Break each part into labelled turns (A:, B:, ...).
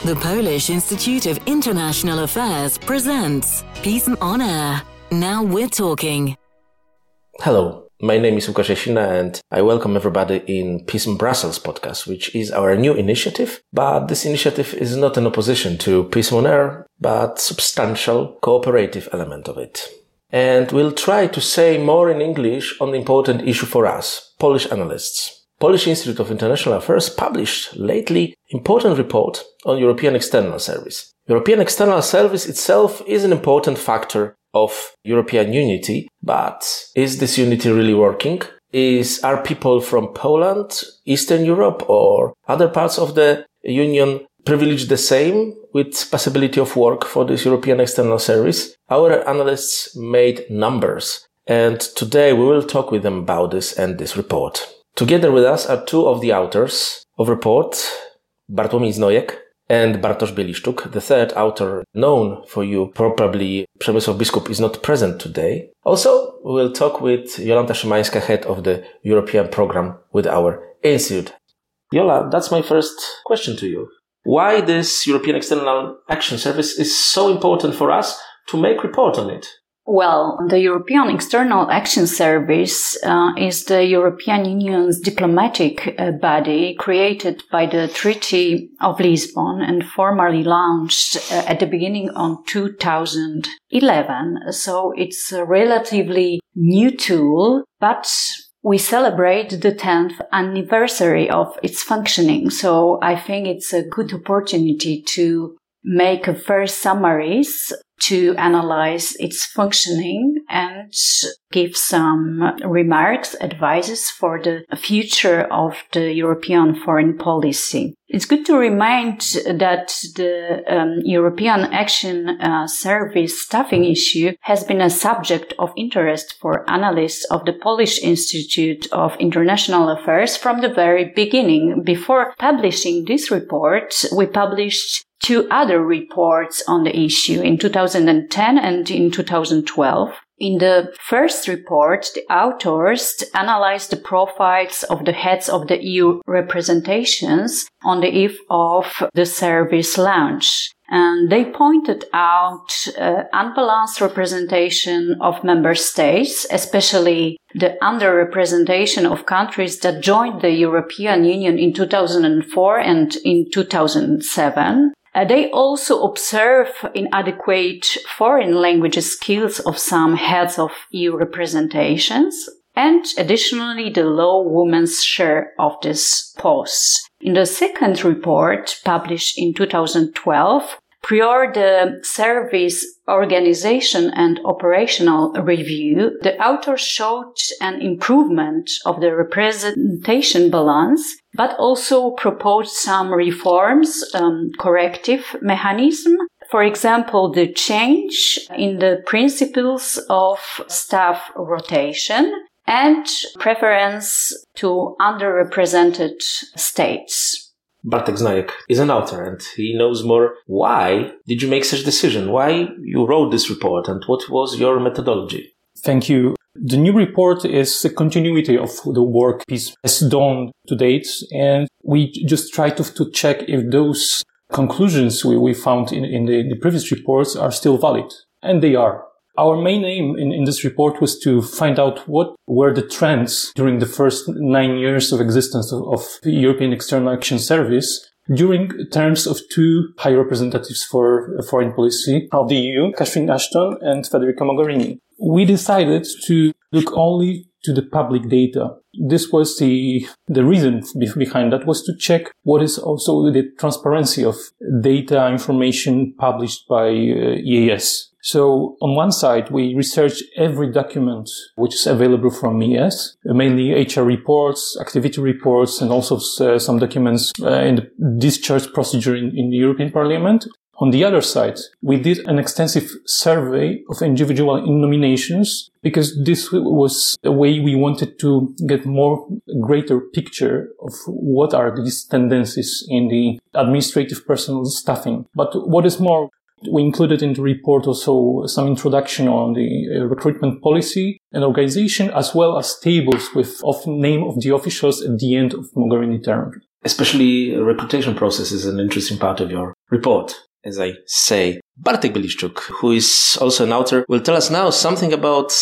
A: The Polish Institute of International Affairs presents Peace on Air. Now we're talking.
B: Hello, my name is Łukasz and I welcome everybody in PISM Brussels podcast, which is our new initiative. But this initiative is not an opposition to Peace on Air, but substantial cooperative element of it. And we'll try to say more in English on the important issue for us, Polish analysts. Polish Institute of International Affairs published lately important report on European External Service. European External Service itself is an important factor of European unity, but is this unity really working? Is, are people from Poland, Eastern Europe or other parts of the Union privileged the same with possibility of work for this European External Service? Our analysts made numbers and today we will talk with them about this and this report. Together with us are two of the authors of report, Bartłomiej Znojek and Bartosz Bieliszczuk. The third author, known for you, probably Przemysław Biskup, is not present today. Also, we will talk with Jolanta Szymańska, head of the European program with our institute. Yola, that's my first question to you. Why this European External Action Service is so important for us to make report on it?
C: Well, the European External Action Service uh, is the European Union's diplomatic uh, body created by the Treaty of Lisbon and formally launched uh, at the beginning of 2011. So it's a relatively new tool, but we celebrate the 10th anniversary of its functioning. So I think it's a good opportunity to make first summaries to analyze its functioning and give some remarks, advices for the future of the European foreign policy. It's good to remind that the um, European Action uh, Service staffing issue has been a subject of interest for analysts of the Polish Institute of International Affairs from the very beginning. Before publishing this report, we published two other reports on the issue in 2010 and in 2012. In the first report, the authors analyzed the profiles of the heads of the EU representations on the eve of the service launch. And they pointed out uh, unbalanced representation of member states, especially the underrepresentation of countries that joined the European Union in 2004 and in 2007. Uh, they also observe inadequate foreign language skills of some heads of EU representations and additionally the low women's share of this posts. In the second report published in 2012, Prior the service organization and operational review, the author showed an improvement of the representation balance, but also proposed some reforms, um, corrective mechanism. For example, the change in the principles of staff rotation and preference to underrepresented states.
B: Bartek Znojek is an author and he knows more. Why did you make such decision? Why you wrote this report and what was your methodology?
D: Thank you. The new report is a continuity of the work PISM has done to date. And we just try to, to check if those conclusions we, we found in, in the, the previous reports are still valid. And they are. Our main aim in, in, this report was to find out what were the trends during the first nine years of existence of, of the European External Action Service during terms of two high representatives for foreign policy of the EU, Catherine Ashton and Federica Mogherini. We decided to look only to the public data. This was the, the reason behind that was to check what is also the transparency of data information published by uh, EAS. So on one side, we research every document which is available from ES, mainly HR reports, activity reports, and also uh, some documents uh, in the discharge procedure in, in the European Parliament. On the other side, we did an extensive survey of individual nominations because this was a way we wanted to get more greater picture of what are these tendencies in the administrative personnel staffing. But what is more, we included in the report also some introduction on the uh, recruitment policy and organization, as well as tables with of name of the officials at the end of Mogherini term.
B: Especially recruitation process is an interesting part of your report, as I say. Bartek Bieliszczuk, who is also an author, will tell us now something about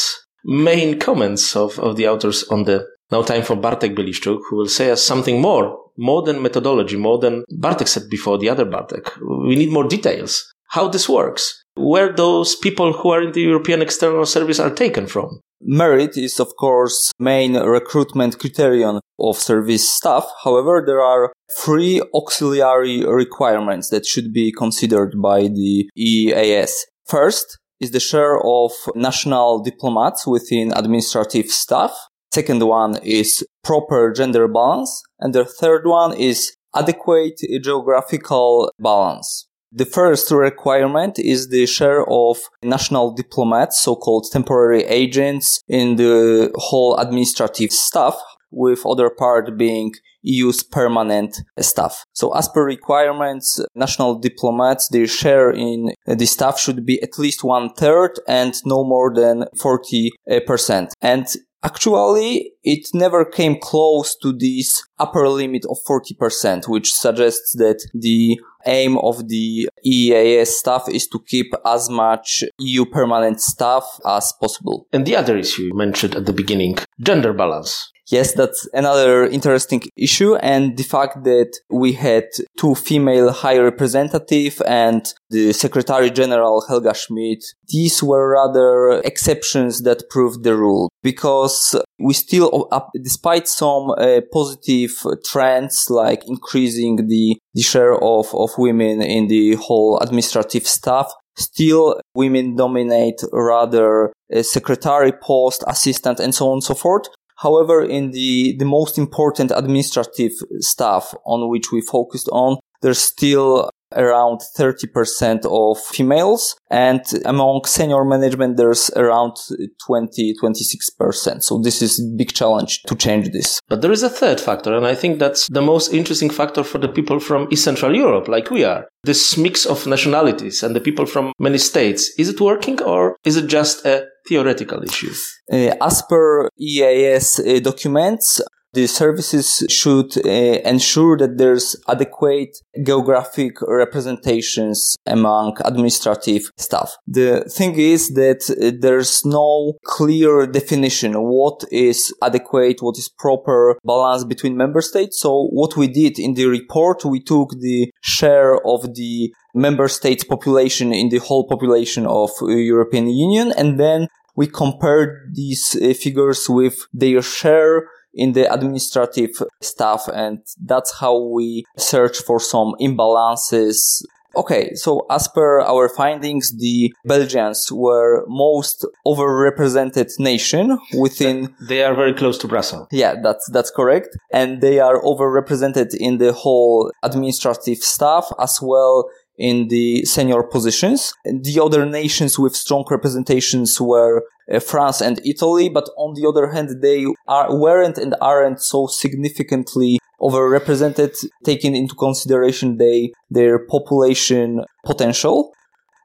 B: main comments of, of the authors on the now time for Bartek Bieliszczuk, who will say us something more, more than methodology, more than Bartek said before, the other Bartek. We need more details. How this works. Where those people who are in the European External Service are taken from.
E: Merit is, of course, main recruitment criterion of service staff. However, there are three auxiliary requirements that should be considered by the EAS. First is the share of national diplomats within administrative staff. Second one is proper gender balance. And the third one is adequate geographical balance. The first requirement is the share of national diplomats, so-called temporary agents in the whole administrative staff, with other part being EU's permanent staff. So as per requirements, national diplomats, their share in the staff should be at least one third and no more than 40%. And Actually, it never came close to this upper limit of 40%, which suggests that the aim of the EEAS staff is to keep as much EU permanent staff as possible.
B: And the other issue you mentioned at the beginning, gender balance.
E: Yes, that's another interesting issue. And the fact that we had two female high representative and the Secretary General Helga Schmid, these were rather exceptions that proved the rule because we still, despite some uh, positive trends like increasing the, the share of, of women in the whole administrative staff, still women dominate rather a secretary post, assistant, and so on and so forth. However, in the, the most important administrative staff on which we focused on, there's still around 30% of females and among senior management there's around 20 26% so this is a big challenge to change this.
B: But there is a third factor and i think that's the most interesting factor for the people from east central europe like we are. This mix of nationalities and the people from many states is it working or is it just a theoretical issue
E: uh, as per EAS uh, documents the services should uh, ensure that there's adequate geographic representations among administrative staff. The thing is that uh, there's no clear definition what is adequate, what is proper balance between member states. So what we did in the report, we took the share of the member states population in the whole population of uh, European Union and then we compared these uh, figures with their share in the administrative staff and that's how we search for some imbalances Okay, so as per our findings, the Belgians were most overrepresented nation within.
B: They are very close to Brussels.
E: Yeah, that's that's correct, and they are overrepresented in the whole administrative staff as well in the senior positions. The other nations with strong representations were uh, France and Italy, but on the other hand, they are, weren't and aren't so significantly overrepresented, taking into consideration they, their population potential.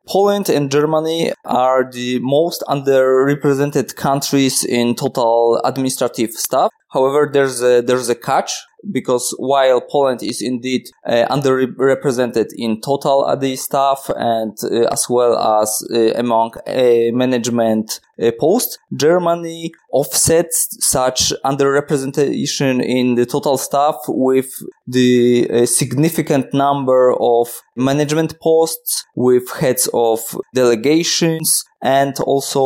E: Poland and Germany are the most underrepresented countries in total administrative staff. However, there's a, there's a catch because while Poland is indeed uh, underrepresented in total AD staff and uh, as well as uh, among uh, management uh, posts, Germany offsets such underrepresentation in the total staff with the uh, significant number of management posts with heads of delegations and also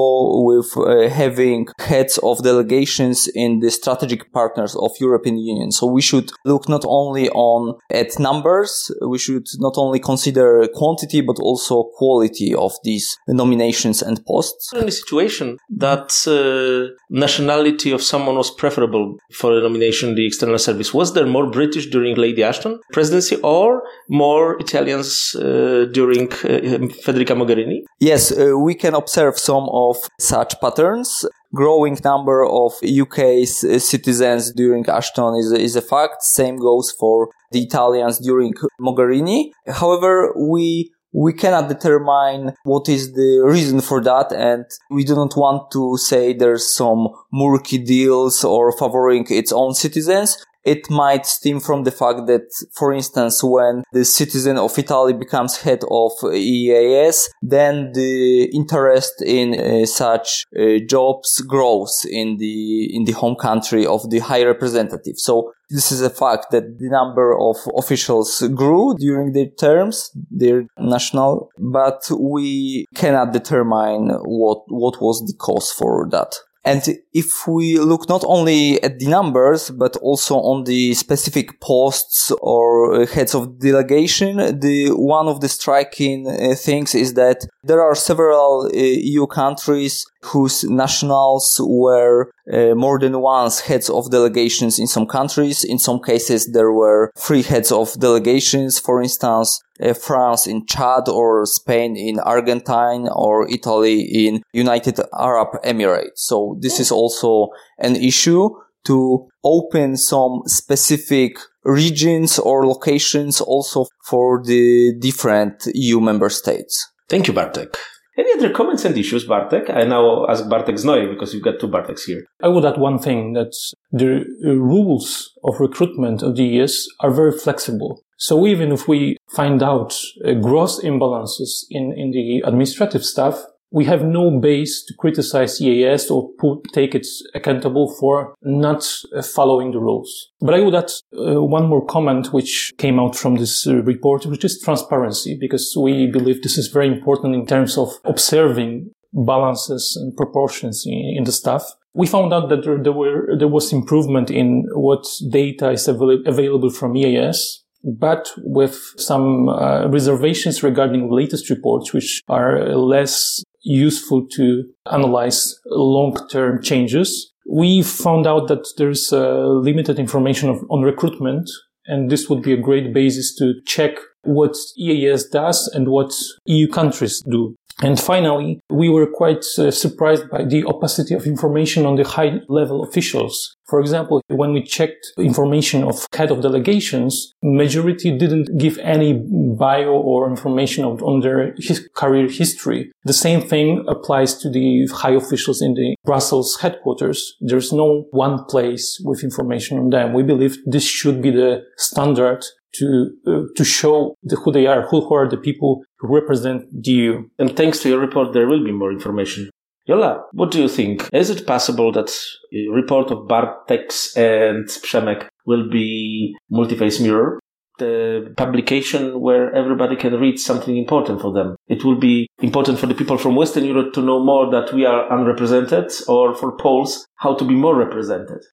E: with uh, having heads of delegations in the strategic partners of European Union. So we should look not only on at numbers, we should not only consider quantity but also quality of these nominations and posts.
B: In a situation that uh, nationality of someone was preferable for a nomination in the external service, was there more British during Lady Ashton presidency or more Italians uh, during uh, Federica Mogherini?
E: Yes, uh, we can observe some of such patterns. Growing number of UK's citizens during Ashton is, is a fact. Same goes for the Italians during Mogherini. However, we we cannot determine what is the reason for that and we do not want to say there's some murky deals or favoring its own citizens it might stem from the fact that, for instance, when the citizen of Italy becomes head of EAS, then the interest in uh, such uh, jobs grows in the in the home country of the high representative. So this is a fact that the number of officials grew during their terms, their national, but we cannot determine what what was the cause for that. And if we look not only at the numbers, but also on the specific posts or heads of delegation, the one of the striking uh, things is that there are several uh, EU countries whose nationals were uh, more than once heads of delegations in some countries. In some cases, there were three heads of delegations. For instance, uh, France in Chad or Spain in Argentine or Italy in United Arab Emirates. So this is also an issue to open some specific regions or locations also for the different EU member states.
B: Thank you, Bartek. Any other comments and issues, Bartek? I now ask Bartek Znoy because you've got two Barteks here.
D: I would add one thing that the rules of recruitment of the ES are very flexible. So even if we find out uh, gross imbalances in, in the administrative staff, we have no base to criticize EAS or put, take it accountable for not uh, following the rules. But I would add uh, one more comment which came out from this uh, report, which is transparency, because we believe this is very important in terms of observing balances and proportions in, in the staff. We found out that there, there, were, there was improvement in what data is avail- available from EAS but with some uh, reservations regarding latest reports, which are less useful to analyze long-term changes. We found out that there's uh, limited information of, on recruitment, and this would be a great basis to check what EAS does and what EU countries do. And finally, we were quite uh, surprised by the opacity of information on the high level officials. For example, when we checked information of head of delegations, majority didn't give any bio or information on their his career history. The same thing applies to the high officials in the Brussels headquarters. There's no one place with information on them. We believe this should be the standard to uh, to show the, who they are, who, who are the people who represent the EU.
B: And thanks to your report, there will be more information. Yola, what do you think? Is it possible that a report of Bartek's and Przemek will be multi-face mirror? The publication where everybody can read something important for them. It will be important for the people from Western Europe to know more that we are unrepresented or for Poles how to be more represented.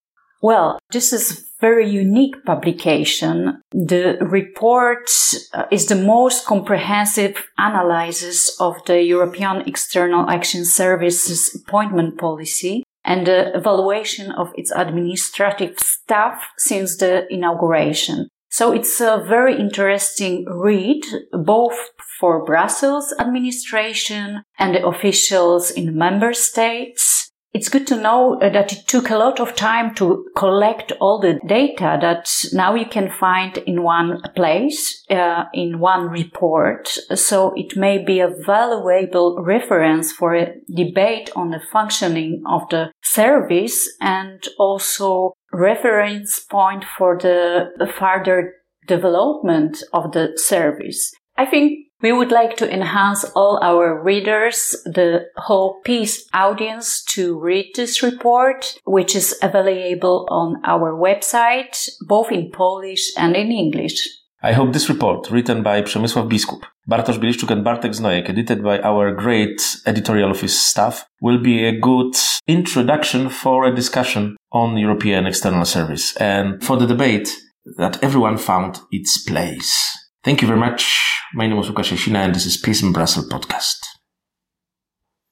C: Well, this is very unique publication. The report uh, is the most comprehensive analysis of the European External Action Service's appointment policy and the evaluation of its administrative staff since the inauguration. So it's a very interesting read, both for Brussels administration and the officials in member states it's good to know uh, that it took a lot of time to collect all the data that now you can find in one place, uh, in one report. So it may be a valuable reference for a debate on the functioning of the service and also reference point for the further development of the service. I think we would like to enhance all our readers, the whole PISM audience to read this report, which is available on our website, both in Polish and in English.
B: I hope this report, written by Przemysław Biskup, Bartosz Bieliszczuk and Bartek Znojek, edited by our great editorial office staff, will be a good introduction for a discussion on European external service and for the debate that everyone found its place. Thank you very much. My name is Łukasz Jasina and this is Peace in Brussels podcast.